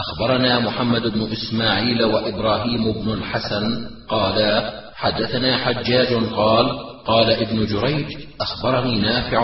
أخبرنا محمد بن إسماعيل وإبراهيم بن الحسن قالا حدثنا حجاج قال قال ابن جريج أخبرني نافع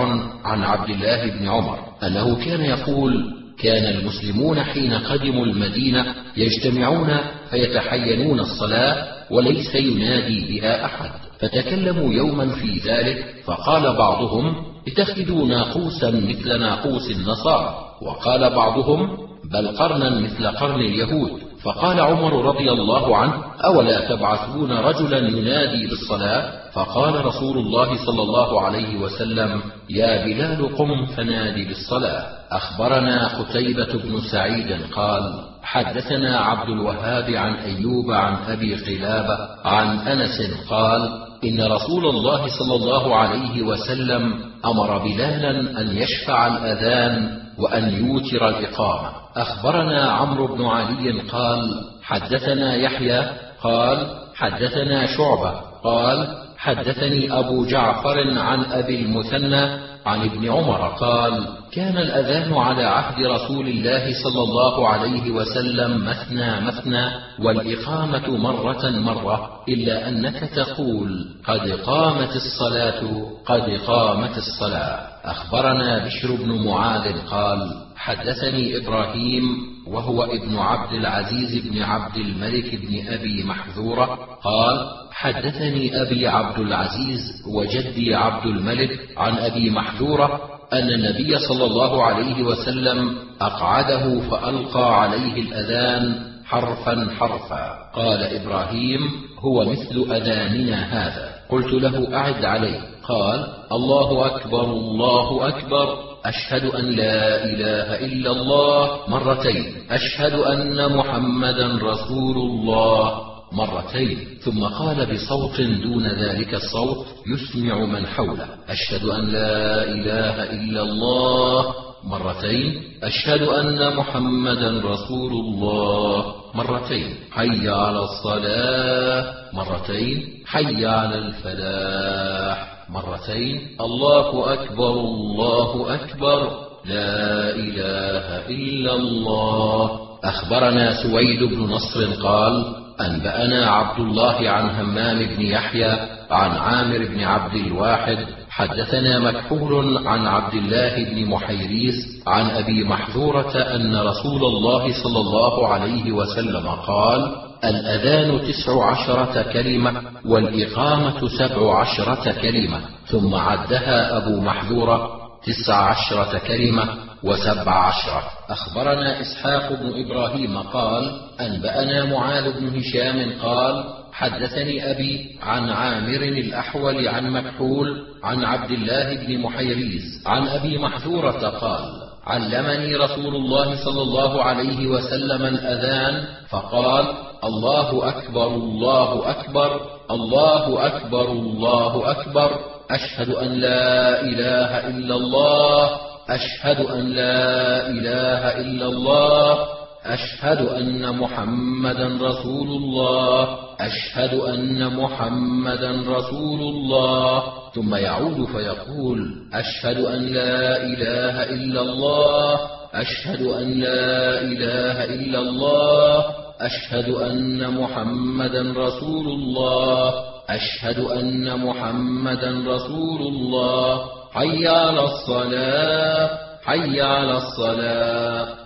عن عبد الله بن عمر أنه كان يقول كان المسلمون حين قدموا المدينة يجتمعون فيتحينون الصلاة وليس ينادي بها أحد فتكلموا يوما في ذلك فقال بعضهم اتخذوا ناقوسا مثل ناقوس النصارى وقال بعضهم بل قرنا مثل قرن اليهود. فقال عمر رضي الله عنه أولا تبعثون رجلا ينادي بالصلاة؟ فقال رسول الله صلى الله عليه وسلم يا بلال قم فنادي بالصلاة. أخبرنا قتيبة بن سعيد قال حدثنا عبد الوهاب عن أيوب عن أبي قلابة عن أنس قال إن رسول الله صلى الله عليه وسلم أمر بلالا أن يشفع الأذان وأن يوتر الإقامة. أخبرنا عمرو بن علي قال حدثنا يحيى قال حدثنا شعبة قال حدثني أبو جعفر عن أبي المثنى عن ابن عمر قال كان الأذان على عهد رسول الله صلى الله عليه وسلم مثنى مثنى والإقامة مرة مرة إلا أنك تقول قد قامت الصلاة قد قامت الصلاة. أخبرنا بشر بن معاذ قال حدثني إبراهيم وهو ابن عبد العزيز بن عبد الملك بن أبي محذورة قال حدثني أبي عبد العزيز وجدي عبد الملك عن أبي محذورة أن النبي صلى الله عليه وسلم أقعده فألقى عليه الأذان حرفا حرفا. قال إبراهيم هو مثل أذاننا هذا. قلت له أعد عليه. قال الله أكبر الله أكبر. أشهد أن لا إله إلا الله. مرتين. أشهد أن محمدا رسول الله. مرتين. ثم قال بصوت دون ذلك الصوت يسمع من حوله. أشهد أن لا إله إلا الله. مرتين. أشهد أن محمدا رسول الله. مرتين. حي على الصلاة. مرتين. حي على الفلاح. مرتين. الله أكبر الله أكبر. لا إله إلا الله. أخبرنا سويد بن نصر قال أنبأنا عبد الله عن همام بن يحيى عن عامر بن عبد الواحد. حدثنا مكحول عن عبد الله بن محيريز عن أبي محذورة أن رسول الله صلى الله عليه وسلم قال الأذان تسع عشرة كلمة والإقامة سبع عشرة كلمة ثم عدها أبو محذورة تسع عشرة كلمة وسبع عشرة. أخبرنا إسحاق بن إبراهيم قال أنبأنا معاذ بن هشام قال حدثني أبي عن عامر الأحول عن مكحول عن عبد الله بن محيريز عن أبي محذورة قال علمني رسول الله صلى الله عليه وسلم الأذان فقال الله أكبر الله أكبر الله أكبر الله أكبر أشهد أن لا إله إلا الله أشهد أن لا إله إلا الله أشهد أن محمدا رسول الله أشهد أن محمدا رسول الله. ثم يعود فيقول أشهد أن لا إله إلا الله أشهد أن لا إله إلا الله أشهد أن محمدا رسول الله أشهد أن محمدا رسول الله. حي على الصلاة حي على الصلاة.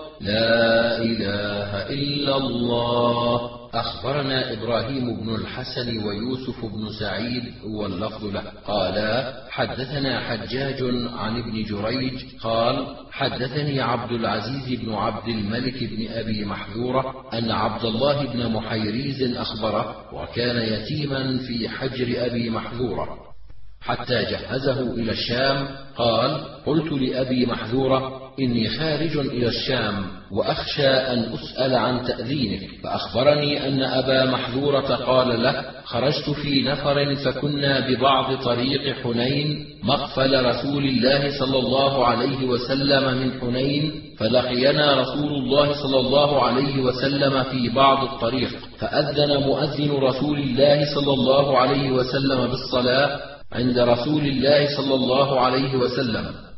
لا إله إلا الله. أخبرنا إبراهيم بن الحسن ويوسف بن سعيد واللفظ له. قالا حدثنا حجاج عن ابن جريج قال حدثني عبد العزيز بن عبد الملك بن أبي محذورة أن عبد الله بن محيريز أخبره وكان يتيما في حجر أبي محذورة. حتى جهزه إلى الشام قال قلت لأبي محذورة إني خارج إلى الشام وأخشى أن أسأل عن تأذينك. فأخبرني أن أبا محذورة قال له خرجت في نفر فكنا ببعض طريق حنين مقفل رسول الله صلى الله عليه وسلم من حنين فلقينا رسول الله صلى الله عليه وسلم في بعض الطريق. فأذن مؤذن رسول الله صلى الله عليه وسلم بالصلاة عند رسول الله صلى الله عليه وسلم.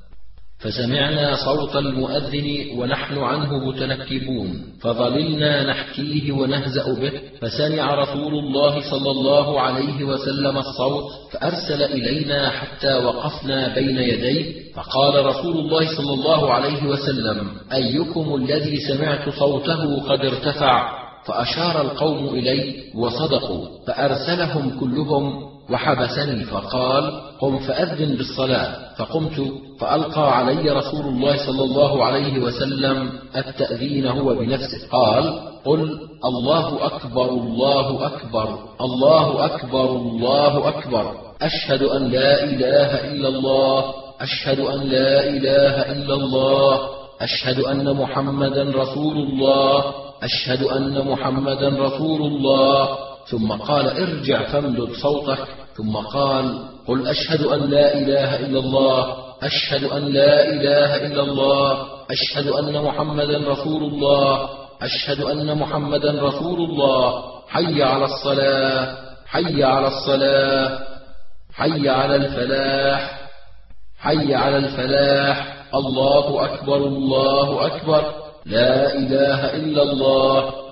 فسمعنا صوت المؤذن ونحن عنه متنكبون فظللنا نحكيه ونهزأ به فسمع رسول الله صلى الله عليه وسلم الصوت فأرسل إلينا حتى وقفنا بين يديه فقال رسول الله صلى الله عليه وسلم أيكم الذي سمعت صوته قد ارتفع؟ فأشار القوم الي وصدقوا فأرسلهم كلهم وحبسني فقال قم فأذن بالصلاة. فقمت فألقى علي رسول الله صلى الله عليه وسلم التأذين هو بنفسه. قال قل الله أكبر الله أكبر الله أكبر الله أكبر. أشهد أن لا إله إلا الله أشهد أن لا إله إلا الله أشهد أن محمدا رسول الله أشهد أن محمدا رسول الله. ثم قال ارجع فامدد صوتك. ثم قال قل أشهد أن لا إله إلا الله. أشهد أن لا إله إلا الله. أشهد أن محمدا رسول الله. أشهد أن محمدا رسول الله. حي على الصلاة. حي على الصلاة. حي على الفلاح. حي على الفلاح. الله أكبر الله أكبر. لا إله إلا الله.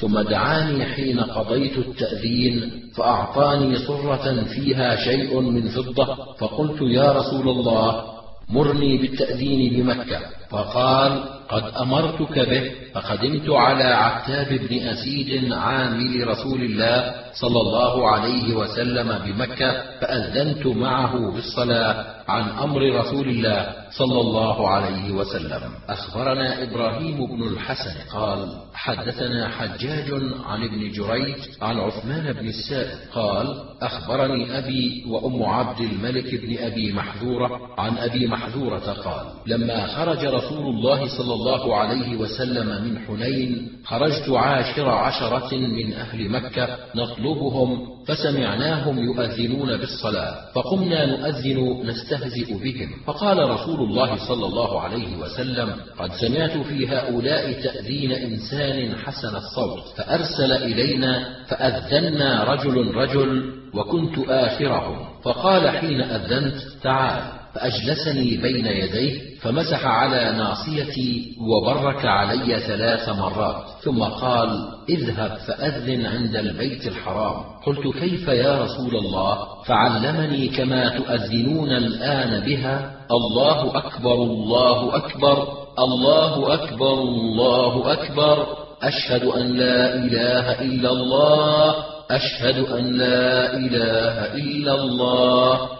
ثم دعاني حين قضيت التأذين فأعطاني صرة فيها شيء من فضة فقلت يا رسول الله مرني بالتأذين بمكة. فقال قد أمرتك به فقدمت على عتاب بن أسيد عامل رسول الله صلى الله عليه وسلم بمكة فأذنت معه بالصلاة عن أمر رسول الله صلى الله عليه وسلم. أخبرنا إبراهيم بن الحسن قال حدثنا حجاج عن ابن جريج عن عثمان بن السائب قال أخبرني أبي وأم عبد الملك بن أبي محذورة عن أبي محذورة قال لما خرج رسول الله صلى الله عليه وسلم من حنين خرجت عاشر عشرة من أهل مكة نطلبهم فسمعناهم يؤذنون بالصلاة فقمنا نؤذن نستهزئ بهم. فقال رسول الله صلى الله عليه وسلم قد سمعت في هؤلاء تأذين إنسان حسن الصوت فأرسل إلينا فأذنا رجل رجل وكنت آخرهم. فقال حين أذنت تعال فأجلسني بين يديه فمسح على ناصيتي وبرك علي ثلاث مرات ثم قال اذهب فأذن عند البيت الحرام. قلت كيف يا رسول الله؟ فعلمني كما تؤذنون الآن بها. الله أكبر الله أكبر الله أكبر الله أكبر. أشهد أن لا إله إلا الله أشهد أن لا إله إلا الله.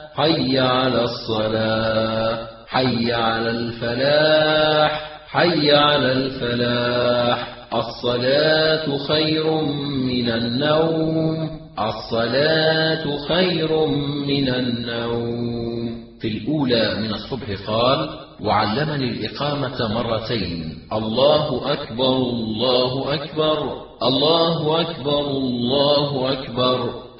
حي على الصلاة حي على الفلاح حي على الفلاح. الصلاة خير من النوم الصلاة خير من النوم. في الأولى من الصبح قال وعلمني الإقامة مرتين. الله أكبر الله أكبر الله أكبر الله أكبر.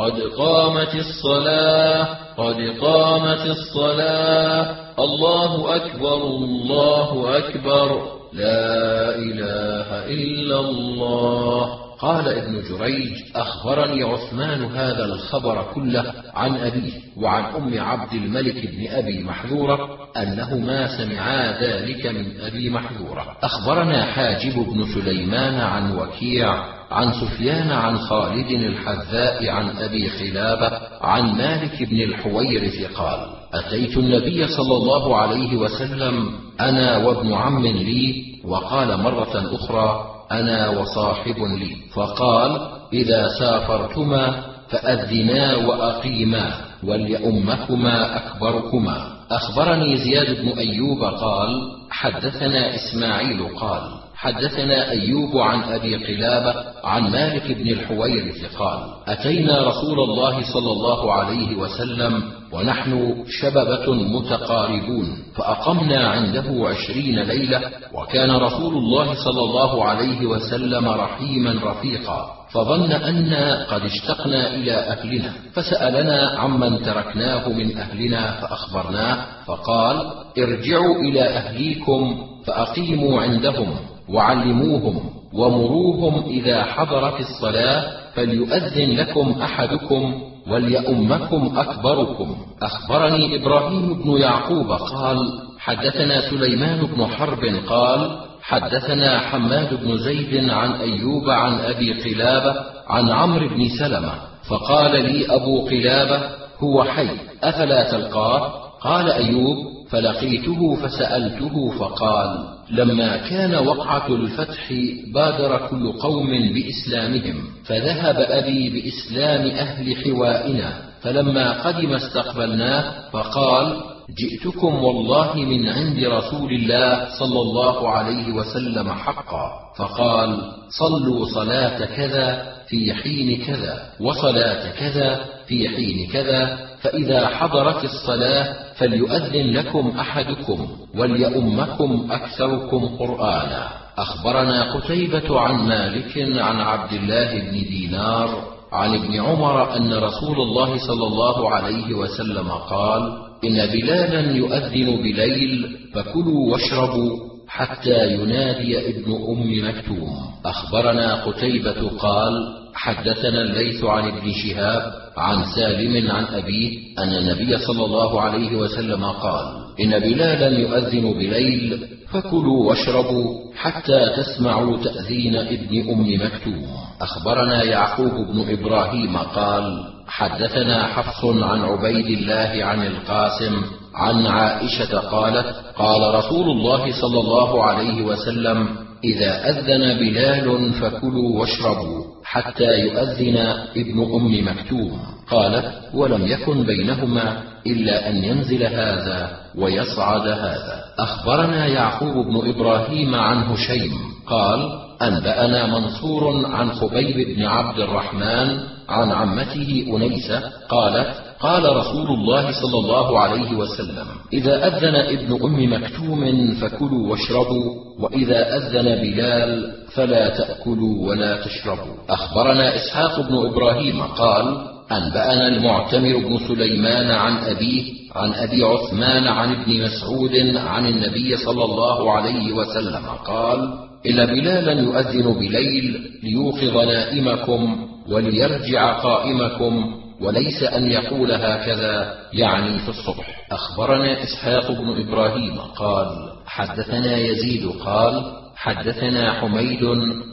قد قامت الصلاة قد قامت الصلاة. الله أكبر الله أكبر. لا إله إلا الله. قال ابن جريج أخبرني عثمان هذا الخبر كله عن أبيه وعن أم عبد الملك بن أبي محذورة أنهما سمعا ذلك من أبي محذورة. أخبرنا حاجب بن سليمان عن وكيع عن سفيان عن خالد الحذاء عن أبي خلابة عن مالك بن الحويرث قال أتيت النبي صلى الله عليه وسلم أنا وابن عم لي وقال مرة أخرى أنا وصاحب لي. فقال إذا سافرتما فأذنا وأقيما وليؤمكما أكبركما. أخبرني زياد بن أيوب قال حدثنا إسماعيل قال حدثنا أيوب عن أبي قلابة عن مالك بن الحويرث قال أتينا رسول الله صلى الله عليه وسلم ونحن شببه متقاربون فأقمنا عنده عشرين ليلة وكان رسول الله صلى الله عليه وسلم رحيما رفيقا فظن أنا قد اشتقنا إلى أهلنا فسألنا عمن تركناه من أهلنا فأخبرناه فقال ارجعوا إلى أهليكم فأقيموا عندهم. وعلموهم ومروهم إذا حضرت الصلاة فليؤذن لكم أحدكم وليؤمكم أكبركم. أخبرني إبراهيم بن يعقوب قال حدثنا سليمان بن حرب قال حدثنا حماد بن زيد عن أيوب عن أبي قلابة عن عمرو بن سلمة فقال لي أبو قلابة هو حي أفلا تلقاه؟ قال أيوب فلقيته فسألته فقال لما كان وقعة الفتح بادر كل قوم بإسلامهم فذهب أبي بإسلام أهل حوائنا فلما قدم استقبلناه فقال جئتكم والله من عند رسول الله صلى الله عليه وسلم حقا. فقال صلوا صلاة كذا في حين كذا وصلاة كذا في حين كذا فإذا حضرت الصلاة فليؤذن لكم أحدكم وليؤمكم أكثركم قرآنا. أخبرنا قتيبة عن مالك عن عبد الله بن دينار عن ابن عمر أن رسول الله صلى الله عليه وسلم قال إن بلالا يؤذن بليل فكلوا واشربوا حتى ينادي ابن أم مكتوم. أخبرنا قتيبة قال حدثنا الليث عن ابن شهاب عن سالم عن أبيه أن النبي صلى الله عليه وسلم قال إن بلالا يؤذن بليل فكلوا واشربوا حتى تسمعوا تأذين ابن أم مكتوم. أخبرنا يعقوب بن إبراهيم قال حدثنا حفص عن عبيد الله عن القاسم عن عائشة قالت قال رسول الله صلى الله عليه وسلم إذا أذن بلال فكلوا واشربوا حتى يؤذن ابن أم مكتوم. قالت ولم يكن بينهما إلا أن ينزل هذا ويصعد هذا. أخبرنا يعقوب بن إبراهيم عن هشيم قال أنبأنا منصور عن خبيب بن عبد الرحمن عن عمته أنيسة قالت قال رسول الله صلى الله عليه وسلم إذا أذن ابن أم مكتوم فكلوا واشربوا وإذا أذن بلال فلا تأكلوا ولا تشربوا. أخبرنا إسحاق بن إبراهيم قال أنبأنا المعتمر بن سليمان عن أبيه عن أبي عثمان عن ابن مسعود عن النبي صلى الله عليه وسلم قال إن بلالا يؤذن بليل ليوقظ نائمكم وليرجع قائمكم وليس أن يقول هكذا يعني في الصبح. أخبرنا إسحاق بن إبراهيم قال حدثنا يزيد قال حدثنا حميد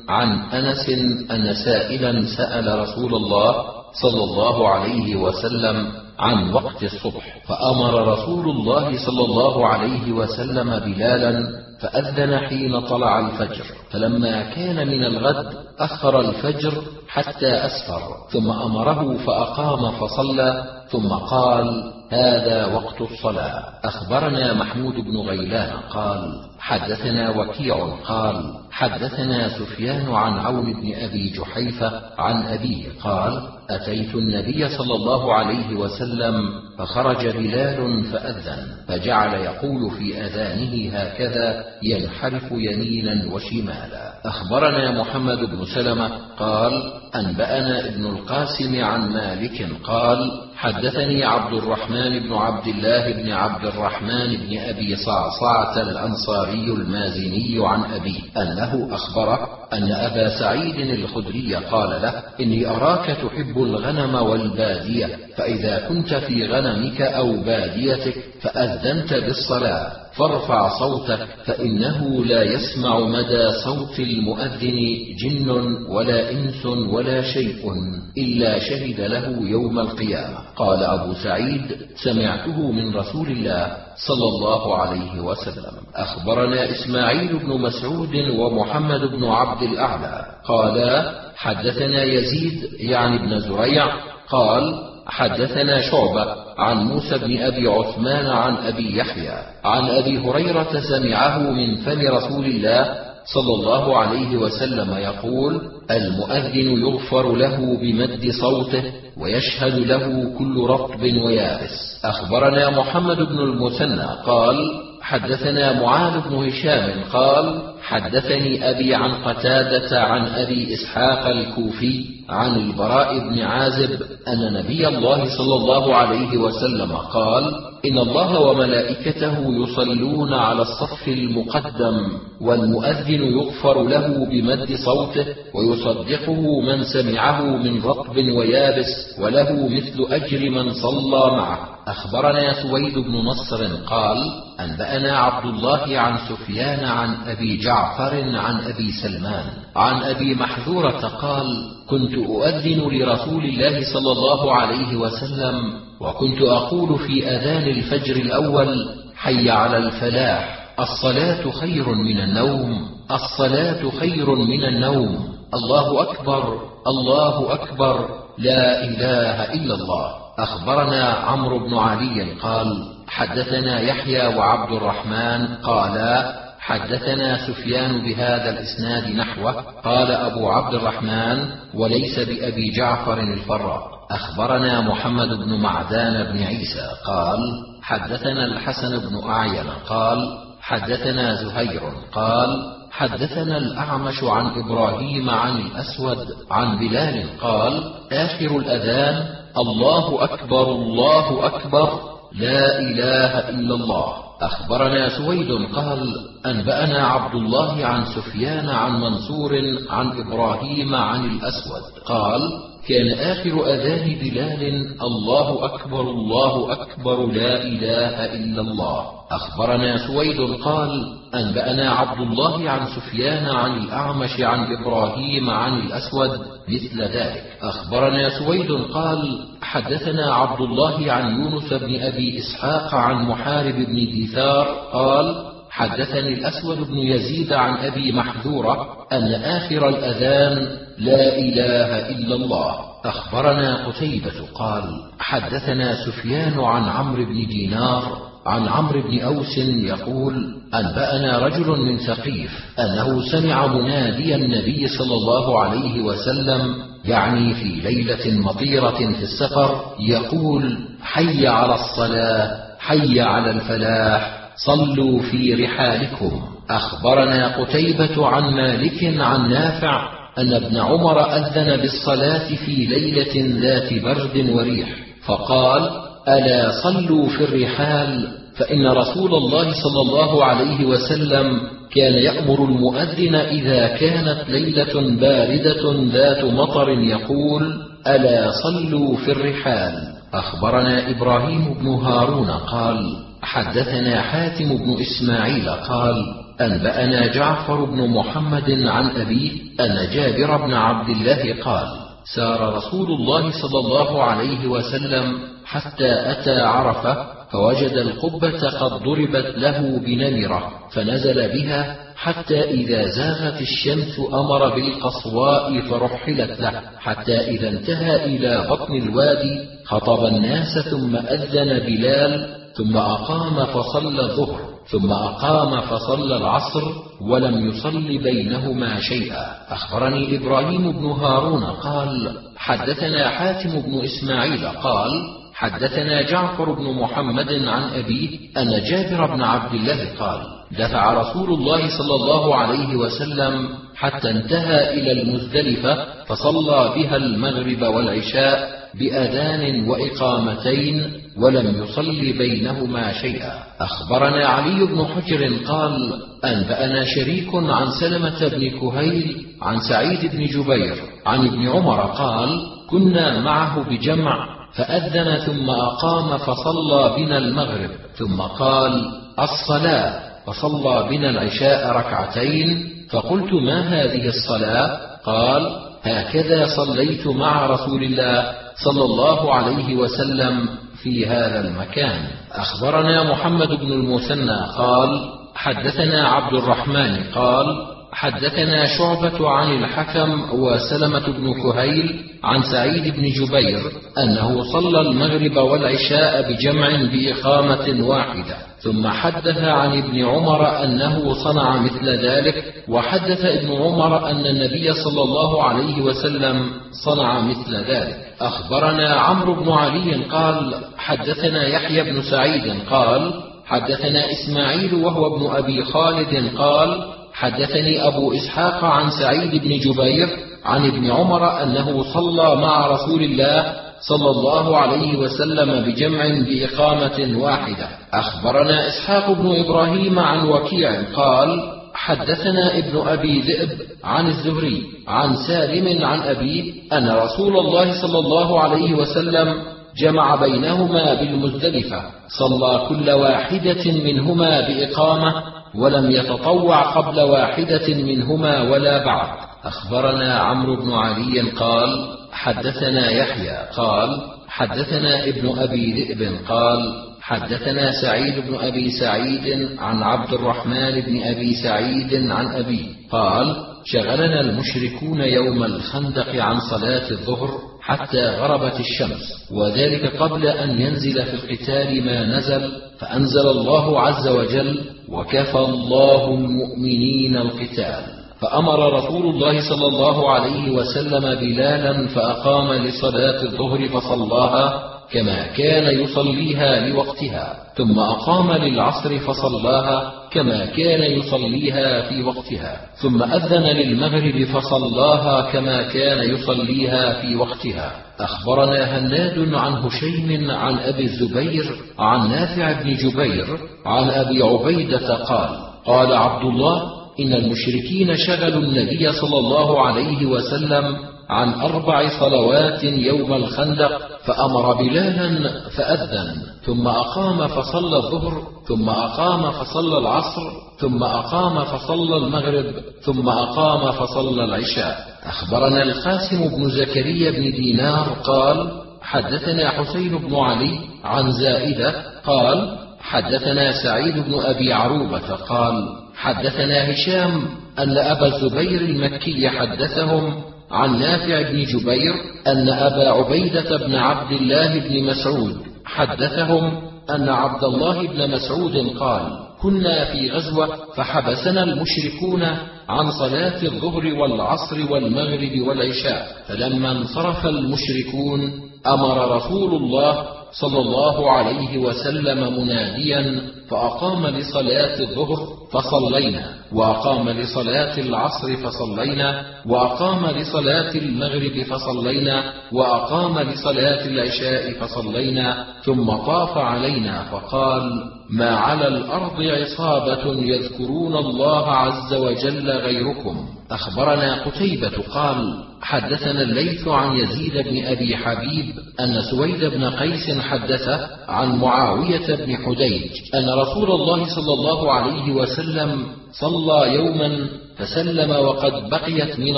عن أنس أن سائلا سأل رسول الله صلى الله عليه وسلم عن وقت الصبح فأمر رسول الله صلى الله عليه وسلم بلالا فأذن حين طلع الفجر فلما كان من الغد أخر الفجر حتى أسفر ثم أمره فأقام فصلى ثم قال هذا وقت الصلاة. أخبرنا محمود بن غيلان قال حدثنا وكيع قال حدثنا سفيان عن عون بن أبي جحيفة عن أبيه قال أتيت النبي صلى الله عليه وسلم فخرج بلال فأذن فجعل يقول في أذانه هكذا ينحرف يمينا وشمالا. أخبرنا محمد بن سلمة قال أنبأنا ابن القاسم عن مالك قال حدثني عبد الرحمن بن عبد الله بن عبد الرحمن بن أبي صعصعة الأنصاري المازني عن ابيه أنه اخبره أن أبا سعيد الخدري قال له إني أراك تحب الغنم والبادية فإذا كنت في غنمك أو باديتك فأذنت بالصلاة. فارفع صوتك فإنه لا يسمع مدى صوت المؤذن جن ولا إنس ولا شيء إلا شهد له يوم القيامة. قال أبو سعيد سمعته من رسول الله صلى الله عليه وسلم. أخبرنا إسماعيل بن مسعود ومحمد بن عبد الأعلى. قالا حدثنا يزيد يعني بن زريع قال حدثنا شعبة عن موسى بن أبي عثمان عن أبي يحيى عن أبي هريرة سمعه من فم رسول الله صلى الله عليه وسلم يقول المؤذن يغفر له بمد صوته ويشهد له كل رطب ويابس. أخبرنا محمد بن المثنى قال حدثنا معاذ بن هشام قال حدثني أبي عن قتادة عن أبي إسحاق الكوفي عن البراء بن عازب أن نبي الله صلى الله عليه وسلم قال ان الله وملائكته يصلون على الصف المقدم والمؤذن يغفر له بمد صوته ويصدقه من سمعه من رطب ويابس وله مثل اجر من صلى معه. أخبرنا سويد بن نصر قال أنبأنا عبد الله عن سفيان عن أبي جعفر عن أبي سلمان عن أبي محذورة قال كنت أؤذن لرسول الله صلى الله عليه وسلم وكنت أقول في أذان الفجر الأول حي على الفلاح الصلاة خير من النوم الصلاة خير من النوم. الله أكبر الله أكبر لا إله إلا الله. أخبرنا عمرو بن علي قال حدثنا يحيى وعبد الرحمن قالا حدثنا سفيان بهذا الإسناد نحوه قال أبو عبد الرحمن وليس بأبي جعفر الفراء أخبرنا محمد بن معدان بن عيسى قال حدثنا الحسن بن أعين قال حدثنا زهير قال حدثنا الأعمش عن إبراهيم عن الأسود عن بلال قال آخر الأذان الله أكبر الله أكبر. لا إله إلا الله. أخبرنا سويد قال أنبأنا عبد الله عن سفيان عن منصور عن إبراهيم عن الأسود. قال كان اخر أذان بلال الله أكبر الله أكبر لا إله إلا الله. أخبرنا سويد قال أنبأنا عبد الله عن سفيان عن الأعمش عن إبراهيم عن الأسود مثل ذلك. أخبرنا سويد قال حدثنا عبد الله عن يونس بن أبي إسحاق عن محارب بن ديثار قال حدثني الأسود بن يزيد عن أبي محذوره أن آخر الأذان لا إله إلا الله. أخبرنا قتيبة قال حدثنا سفيان عن عمرو بن دينار عن عمرو بن أوس يقول أنبأنا رجل من ثقيف أنه سمع منادي النبي صلى الله عليه وسلم يعني في ليلة مطيرة في السفر يقول حي على الصلاة حي على الفلاح صلوا في رحالكم. أخبرنا قتيبة عن مالك عن نافع أن ابن عمر أذن بالصلاة في ليلة ذات برد وريح فقال ألا صلوا في الرحال؟ فإن رسول الله صلى الله عليه وسلم كان يأمر المؤذن إذا كانت ليلة باردة ذات مطر يقول ألا صلوا في الرحال؟ أخبرنا إبراهيم بن هارون قال حدثنا حاتم بن إسماعيل قال أنبأنا جعفر بن محمد عن أبيه أن جابر بن عبد الله قال سار رسول الله صلى الله عليه وسلم حتى أتى عرفة فوجد القبة قد ضربت له بنمرة فنزل بها حتى إذا زاغت الشمس أمر بالقصواء فرحلت له حتى إذا انتهى إلى بطن الوادي خطب الناس ثم أذن بلال ثم أقام فصلى الظهر ثم أقام فصلى العصر ولم يصل بينهما شيئا. أخبرني إبراهيم بن هارون قال حدثنا حاتم بن إسماعيل قال حدثنا جعفر بن محمد عن أبيه أن جابر بن عبد الله قال دفع رسول الله صلى الله عليه وسلم حتى انتهى إلى المزدلفة فصلى بها المغرب والعشاء بأذان وإقامتين ولم يصل بينهما شيئا. أخبرنا علي بن حجر قال أنبأنا شريك عن سلمة بن كهيل عن سعيد بن جبير عن ابن عمر قال كنا معه بجمع فأذن ثم أقام فصلى بنا المغرب ثم قال الصلاة. فصلى بنا العشاء ركعتين فقلت ما هذه الصلاة؟ قال هكذا صليت مع رسول الله صلى الله عليه وسلم في هذا المكان. أخبرنا محمد بن المثنى قال حدثنا عبد الرحمن قال حدثنا شعبة عن الحكم وسلمة بن كهيل عن سعيد بن جبير أنه صلى المغرب والعشاء بجمع بإقامة واحدة ثم حدث عن ابن عمر أنه صنع مثل ذلك وحدث ابن عمر أن النبي صلى الله عليه وسلم صنع مثل ذلك. أخبرنا عمرو بن علي قال حدثنا يحيى بن سعيد قال حدثنا إسماعيل وهو ابن أبي خالد قال حدثني أبو إسحاق عن سعيد بن جبير عن ابن عمر أنه صلى مع رسول الله صلى الله عليه وسلم بجمع بإقامة واحدة. أخبرنا إسحاق بن إبراهيم عن وكيع قال حدثنا ابن أبي ذئب عن الزهري عن سالم عن أبيه أن رسول الله صلى الله عليه وسلم جمع بينهما بالمزدلفة صلى كل واحدة منهما بإقامة ولم يتطوع قبل واحدة منهما ولا بعد. أخبرنا عمرو بن علي قال حدثنا يحيى قال حدثنا ابن أبي ذئب قال حدثنا سعيد بن أبي سعيد عن عبد الرحمن بن أبي سعيد عن أبيه قال شغلنا المشركون يوم الخندق عن صلاة الظهر حتى غربت الشمس وذلك قبل أن ينزل في القتال ما نزل فأنزل الله عز وجل وكفى الله المؤمنين القتال فأمر رسول الله صلى الله عليه وسلم بلالا فأقام لصلاة الظهر فصلاها كما كان يصليها لوقتها ثم أقام للعصر فصلاها كما كان يصليها في وقتها. ثم أذن للمغرب فصلاها كما كان يصليها في وقتها. أخبرنا هناد عن هشيم عن أبي الزبير عن نافع بن جبير عن أبي عبيدة قال قال عبد الله إن المشركين شغلوا النبي صلى الله عليه وسلم عن أربع صلوات يوم الخندق فأمر بلالا فأذن ثم أقام فصلى الظهر ثم أقام فصلى العصر ثم أقام فصلى المغرب ثم أقام فصلى العشاء. أخبرنا القاسم بن زكريا بن دينار قال حدثنا حسين بن علي عن زائدة قال حدثنا سعيد بن أبي عروبة قال حدثنا هشام أن أبا الزبير المكي حدثهم عن نافع بن جبير أن أبا عبيدة بن عبد الله بن مسعود حدثهم أن عبد الله بن مسعود قال: كنا في غزوة فحبسنا المشركون عن صلاة الظهر والعصر والمغرب والعشاء، فلما انصرف المشركون أمر رسول الله صلى الله عليه وسلم مناديا فأقام لصلاة الظهر فصلينا وأقام لصلاة العصر فصلينا وأقام لصلاة المغرب فصلينا وأقام لصلاة العشاء فصلينا ثم طاف علينا فقال ما على الأرض عصابة يذكرون الله عز وجل غيركم؟ أخبرنا قتيبة قال حدثنا الليث عن يزيد بن أبي حبيب أن سويد بن قيس حدثه عن معاوية بن حديج أن رسول الله صلى الله عليه وسلم صلى يوما فسلم وقد بقيت من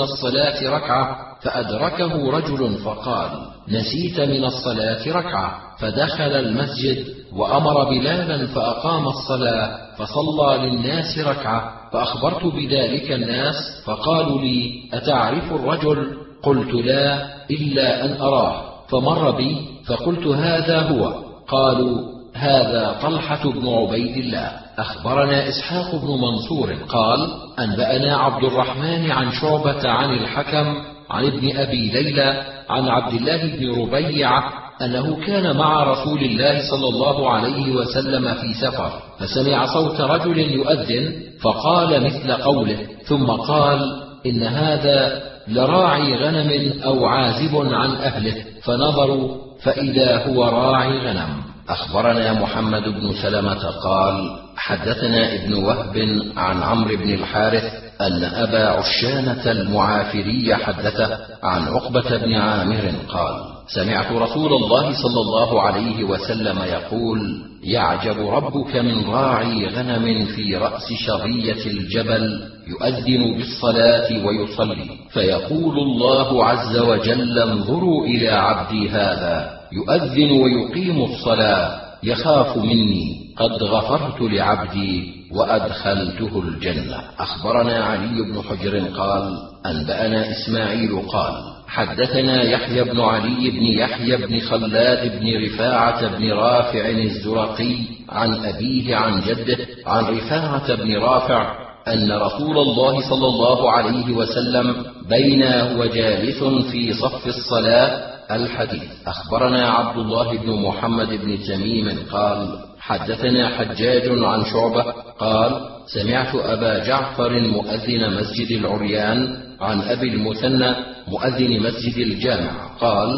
الصلاة ركعة فأدركه رجل فقال: نسيت من الصلاة ركعة، فدخل المسجد وأمر بلالا فأقام الصلاة فصلى للناس ركعة، فأخبرت بذلك الناس فقالوا لي: أتعرف الرجل؟ قلت لا إلا أن أراه، فمر بي فقلت هذا هو، قالوا هذا طلحة بن عبيد الله. أخبرنا إسحاق بن منصور قال أنبأنا عبد الرحمن عن شعبة عن الحكم عن ابن أبي ليلى عن عبد الله بن ربيع أنه كان مع رسول الله صلى الله عليه وسلم في سفر فسمع صوت رجل يؤذن فقال مثل قوله ثم قال إن هذا لراعي غنم أو عازب عن أهله فنظروا فإذا هو راعي غنم. أخبرنا محمد بن سلمة قال حدثنا ابن وهب عن عمرو بن الحارث أن أبا عشانة المعافري حدثه عن عقبة بن عامر قال: سمعت رسول الله صلى الله عليه وسلم يقول: يعجب ربك من راعي غنم في رأس شظية الجبل يؤذن بالصلاة ويصلي، فيقول الله عز وجل: انظروا إلى عبدي هذا. يؤذن ويقيم الصلاة يخاف مني قد غفرت لعبدي وأدخلته الجنة. أخبرنا علي بن حجر قال أنبأنا إسماعيل قال حدثنا يحيى بن علي بن يحيى بن خلاد بن رفاعة بن رافع الزرقي عن أبيه عن جده عن رفاعة بن رافع أن رسول الله صلى الله عليه وسلم بينا وجالس في صف الصلاة الحديث. أخبرنا عبد الله بن محمد بن تميم قال حدثنا حجاج عن شعبة قال سمعت أبا جعفر مؤذن مسجد العريان عن أبي المثنى مؤذن مسجد الجامع قال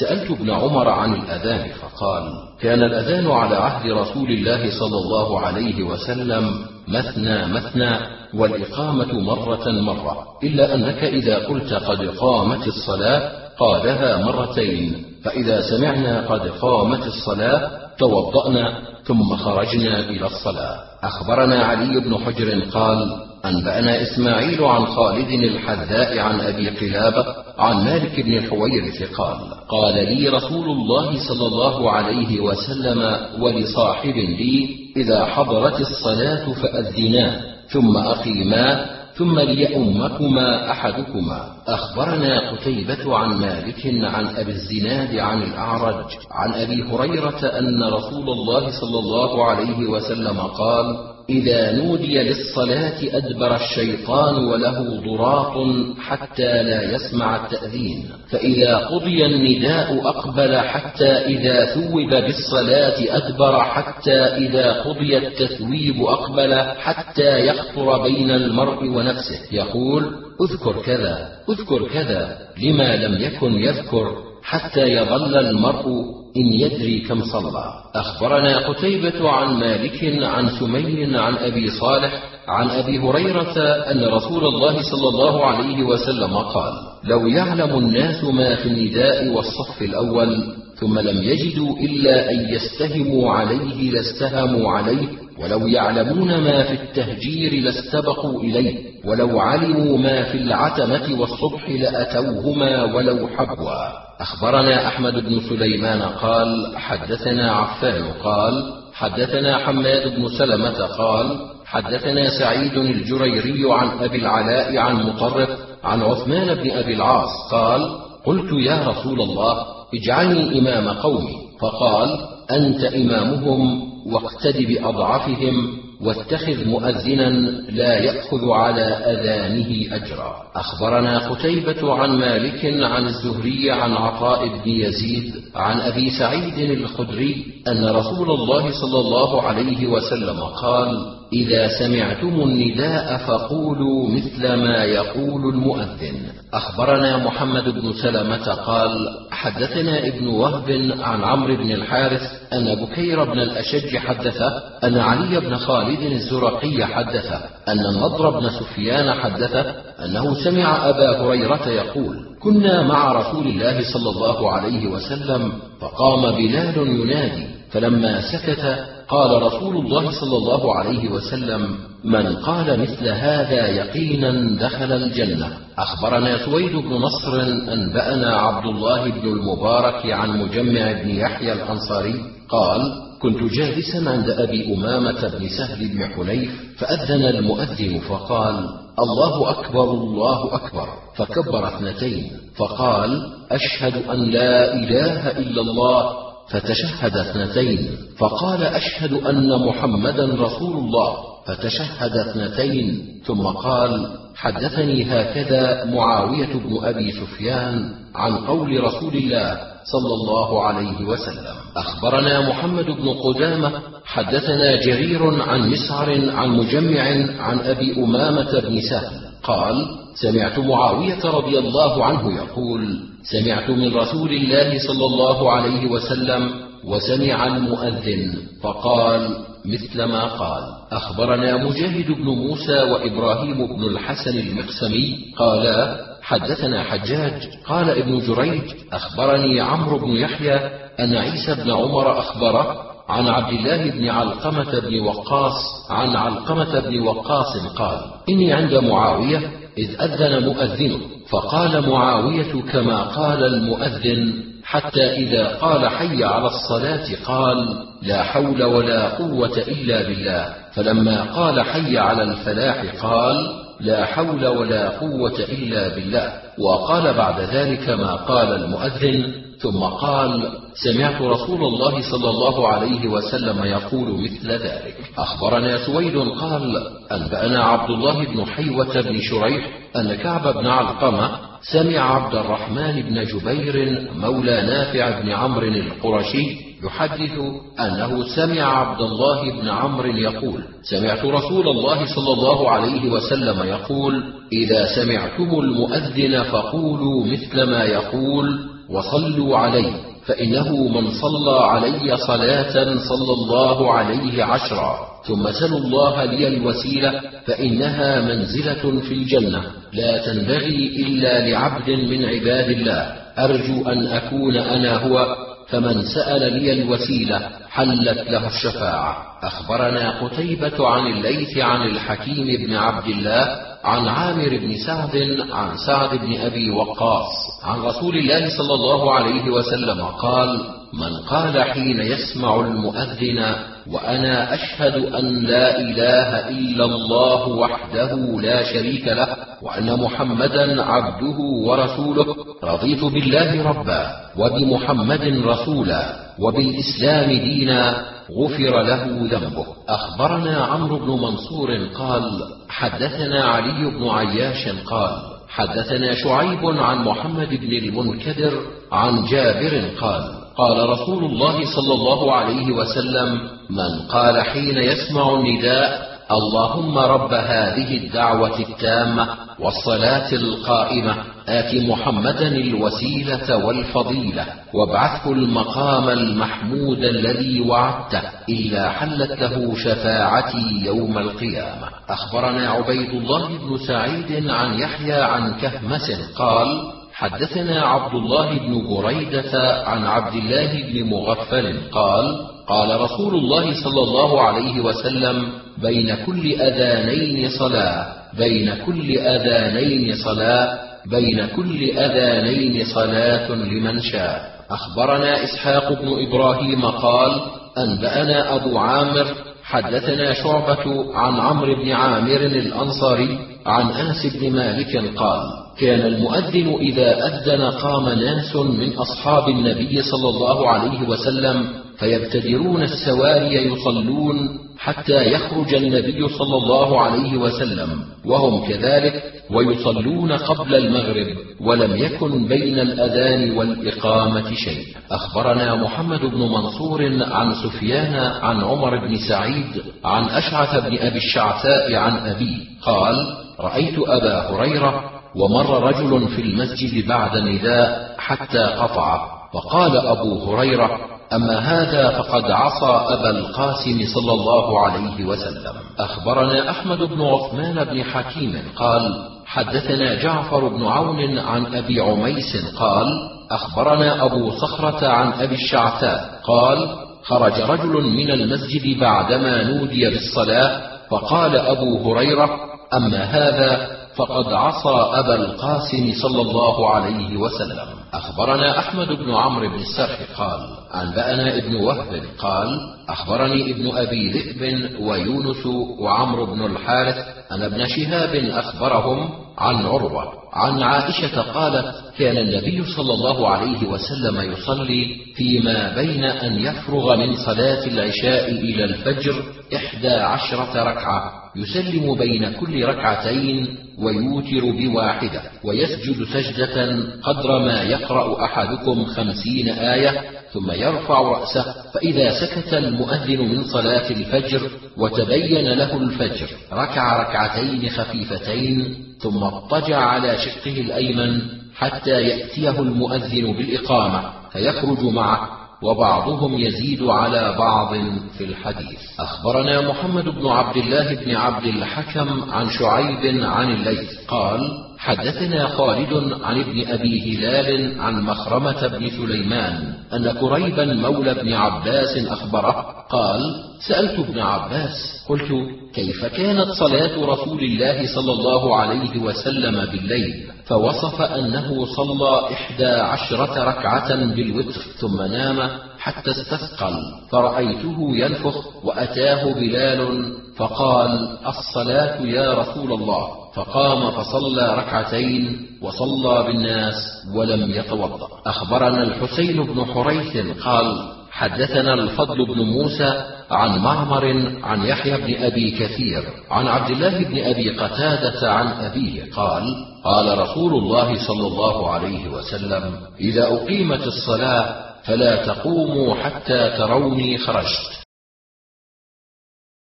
سألت ابن عمر عن الأذان فقال كان الأذان على عهد رسول الله صلى الله عليه وسلم مثنى مثنى والإقامة مرة مرة إلا أنك إذا قلت قد قامت الصلاة قالها مرتين فإذا سمعنا قد قامت الصلاة توضأنا ثم خرجنا إلى الصلاة. أخبرنا علي بن حجر قال أنبأنا إسماعيل عن خالد الحذاء عن أبي قلابة عن مالك بن الحويرث قال قال لي رسول الله صلى الله عليه وسلم ولصاحب لي إذا حضرت الصلاة فأذنا ثم أقيما ثم ليؤمكما أحدكما. أخبرنا قتيبة عن مالك عن أبي الزناد عن الأعرج عن أبي هريرة أن رسول الله صلى الله عليه وسلم قال إذا نودي للصلاة أدبر الشيطان وله ضراط حتى لا يسمع التأذين، فإذا قضي النداء أقبل حتى إذا ثوب بالصلاة أدبر حتى إذا قضي التثويب أقبل حتى يخطر بين المرء ونفسه، يقول: أذكر كذا، أذكر كذا، لما لم يكن يذكر حتى يظل المرء إن يدري كم صلى. أخبرنا قتيبة عن مالك عن سمير عن أبي صالح عن أبي هريرة أن رسول الله صلى الله عليه وسلم قال لو يعلم الناس ما في النداء والصف الأول ثم لم يجدوا إلا أن يستهموا عليه لاستهموا عليه ولو يعلمون ما في التهجير لاستبقوا إليه ولو علموا ما في العتمة والصبح لأتوهما ولو حبوا. أخبرنا أحمد بن سليمان قال حدثنا عفان قال حدثنا حماد بن سلمة قال حدثنا سعيد الجريري عن أبي العلاء عن مطرف عن عثمان بن أبي العاص قال قلت يا رسول الله اجعلني إمام قومي. فقال أنت إمامهم واقتد بأضعفهم واتخذ مؤذنا لا يأخذ على أذانه أجرا. أخبرنا قتيبة عن مالك عن الزهري عن عطاء بن يزيد عن أبي سعيد الخدري أن رسول الله صلى الله عليه وسلم قال إذا سمعتم النداء فقولوا مثل ما يقول المؤذن. أخبرنا محمد بن سلمة قال: حدثنا ابن وهب عن عمرو بن الحارث أن بكير بن الأشج حدثه أن علي بن خالد الزرقي حدثه أن النضر بن سفيان حدثه أنه سمع أبا هريرة يقول: كنا مع رسول الله صلى الله عليه وسلم فقام بلال ينادي فلما سكت قال رسول الله صلى الله عليه وسلم من قال مثل هذا يقينا دخل الجنة. أخبرنا سويد بن نصر أنبأنا عبد الله بن المبارك عن مجمع بن يحيى الأنصاري قال كنت جالسا عند أبي أمامة بن سهل بن حنيف فأذن المؤذن فقال الله أكبر الله أكبر. فكبر اثنتين فقال أشهد أن لا إله إلا الله فتشهد اثنتين فقال أشهد أن محمدا رسول الله. فتشهد اثنتين ثم قال حدثني هكذا معاوية بن أبي سفيان عن قول رسول الله صلى الله عليه وسلم. أخبرنا محمد بن قدامة حدثنا جرير عن مسعر عن مجمع عن أبي أمامة بن سهل قال سمعت معاوية رضي الله عنه يقول سمعت من رسول الله صلى الله عليه وسلم وسمع المؤذن فقال مثل ما قال. أخبرنا مجاهد بن موسى وإبراهيم بن الحسن المقسمي قالا حدثنا حجاج قال ابن جريج أخبرني عمرو بن يحيى أن عيسى بن عمر أخبره عن عبد الله بن علقمة بن وقاص عن علقمة بن وقاص قال إني عند معاوية إذ أذن مؤذن فقال معاوية كما قال المؤذن حتى إذا قال حي على الصلاة قال لا حول ولا قوة إلا بالله. فلما قال حي على الفلاح قال لا حول ولا قوة إلا بالله. وقال بعد ذلك ما قال المؤذن ثم قال سمعت رسول الله صلى الله عليه وسلم يقول مثل ذلك. أخبرنا سويد قال أنبأنا عبد الله بن حيوة بن شريح أن كعب بن علقمة سمع عبد الرحمن بن جبير مولى نافع بن عمرو القرشي يحدث أنه سمع عبد الله بن عمرو يقول سمعت رسول الله صلى الله عليه وسلم يقول إذا سمعتم المؤذن فقولوا مثل ما يقول. وصلوا عليه فإنه من صلى علي صلاة صلى الله عليه عشرا ثم سلوا الله لي الوسيلة فإنها منزلة في الجنة. لا تنبغي إلا لعبد من عباد الله. أرجو أن أكون أنا هو فمن سأل لي الوسيلة حلت له الشفاعة. أخبرنا قتيبة عن الليث عن الحكيم بن عبد الله عن عامر بن سعد عن سعد بن أبي وقاص عن رسول الله صلى الله عليه وسلم قال من قال حين يسمع المؤذن وأنا أشهد أن لا إله إلا الله وحده لا شريك له وأن محمدا عبده ورسوله رضيت بالله ربا وبمحمد رسولا وبالإسلام دينا غفر له ذنبه. أخبرنا عمرو بن منصور قال حدثنا علي بن عياش قال حدثنا شعيب عن محمد بن المنكدر عن جابر قال قال رسول الله صلى الله عليه وسلم من قال حين يسمع النداء اللهم رب هذه الدعوة التامة والصلاة القائمة آت محمدا الوسيلة والفضيلة وابعثه المقام المحمود الذي وعدته إلا حلت له شفاعتي يوم القيامة. أخبرنا عبيد الله بن سعيد عن يحيى عن كهمس قال حدثنا عبد الله بن بريدة عن عبد الله بن مغفل قال قال رسول الله صلى الله عليه وسلم بين كل أذانين صلاة. بين كل أذانين صلاة بين كل أذانين صلاة لمن شاء. أخبرنا إسحاق بن إبراهيم قال أنبأنا أبو عامر حدثنا شعبة عن عمرو بن عامر الأنصاري عن أنس بن مالك قال كان المؤذن إذا أذن قام ناس من أصحاب النبي صلى الله عليه وسلم فيبتدرون السواري يصلون حتى يخرج النبي صلى الله عليه وسلم وهم كذلك ويصلون قبل المغرب ولم يكن بين الأذان والإقامة شيء. أخبرنا محمد بن منصور عن سفيان عن عمر بن سعيد عن أشعث بن أبي الشعثاء عن ابيه قال رأيت أبا هريرة ومر رجل في المسجد بعد نداء حتى قطع فقال أبو هريرة اما هذا فقد عصى ابا القاسم صلى الله عليه وسلم. اخبرنا احمد بن عثمان بن حكيم قال حدثنا جعفر بن عون عن ابي عميس قال اخبرنا ابو صخره عن ابي الشعثاء قال خرج رجل من المسجد بعدما نودي بالصلاه فقال ابو هريره اما هذا فقد عصى أبا القاسم صلى الله عليه وسلم. أخبرنا أحمد بن عمرو بن السرح قال أنبأنا ابن وهب قال أخبرني ابن أبي ذئب ويونس وعمرو بن الحارث أن ابن شهاب أخبرهم عن عروة عن عائشة قالت كان النبي صلى الله عليه وسلم يصلي فيما بين أن يفرغ من صلاة العشاء إلى الفجر إحدى عشرة ركعة. يسلم بين كل ركعتين ويوتر بواحدة ويسجد سجدة قدر ما يقرأ أحدكم خمسين آية ثم يرفع رأسه فإذا سكت المؤذن من صلاة الفجر وتبين له الفجر ركع ركعتين خفيفتين ثم اضطجع على شقه الأيمن حتى يأتيه المؤذن بالإقامة فيخرج معه وبعضهم يزيد على بعض في الحديث. أخبرنا محمد بن عبد الله بن عبد الحكم عن شعيب عن الليث قال حدثنا خالد عن ابن أبي هلال عن مخرمة بن سليمان أن كريبا مولى ابن عباس أخبره قال سألت ابن عباس قلت كيف كانت صلاة رسول الله صلى الله عليه وسلم بالليل؟ فوصف أنه صلى إحدى عشرة ركعة بالوتر ثم نام حتى استثقل. فرأيته ينفخ وأتاه بلال فقال الصلاة يا رسول الله. فقام فصلى ركعتين وصلى بالناس ولم يتوضأ. أخبرنا الحسين بن حريث قال حدثنا الفضل بن موسى عن معمر عن يحيى بن أبي كثير عن عبد الله بن أبي قتادة عن أبيه قال قال رسول الله صلى الله عليه وسلم إذا أقيمت الصلاة فلا تقوموا حتى تروني خرجت.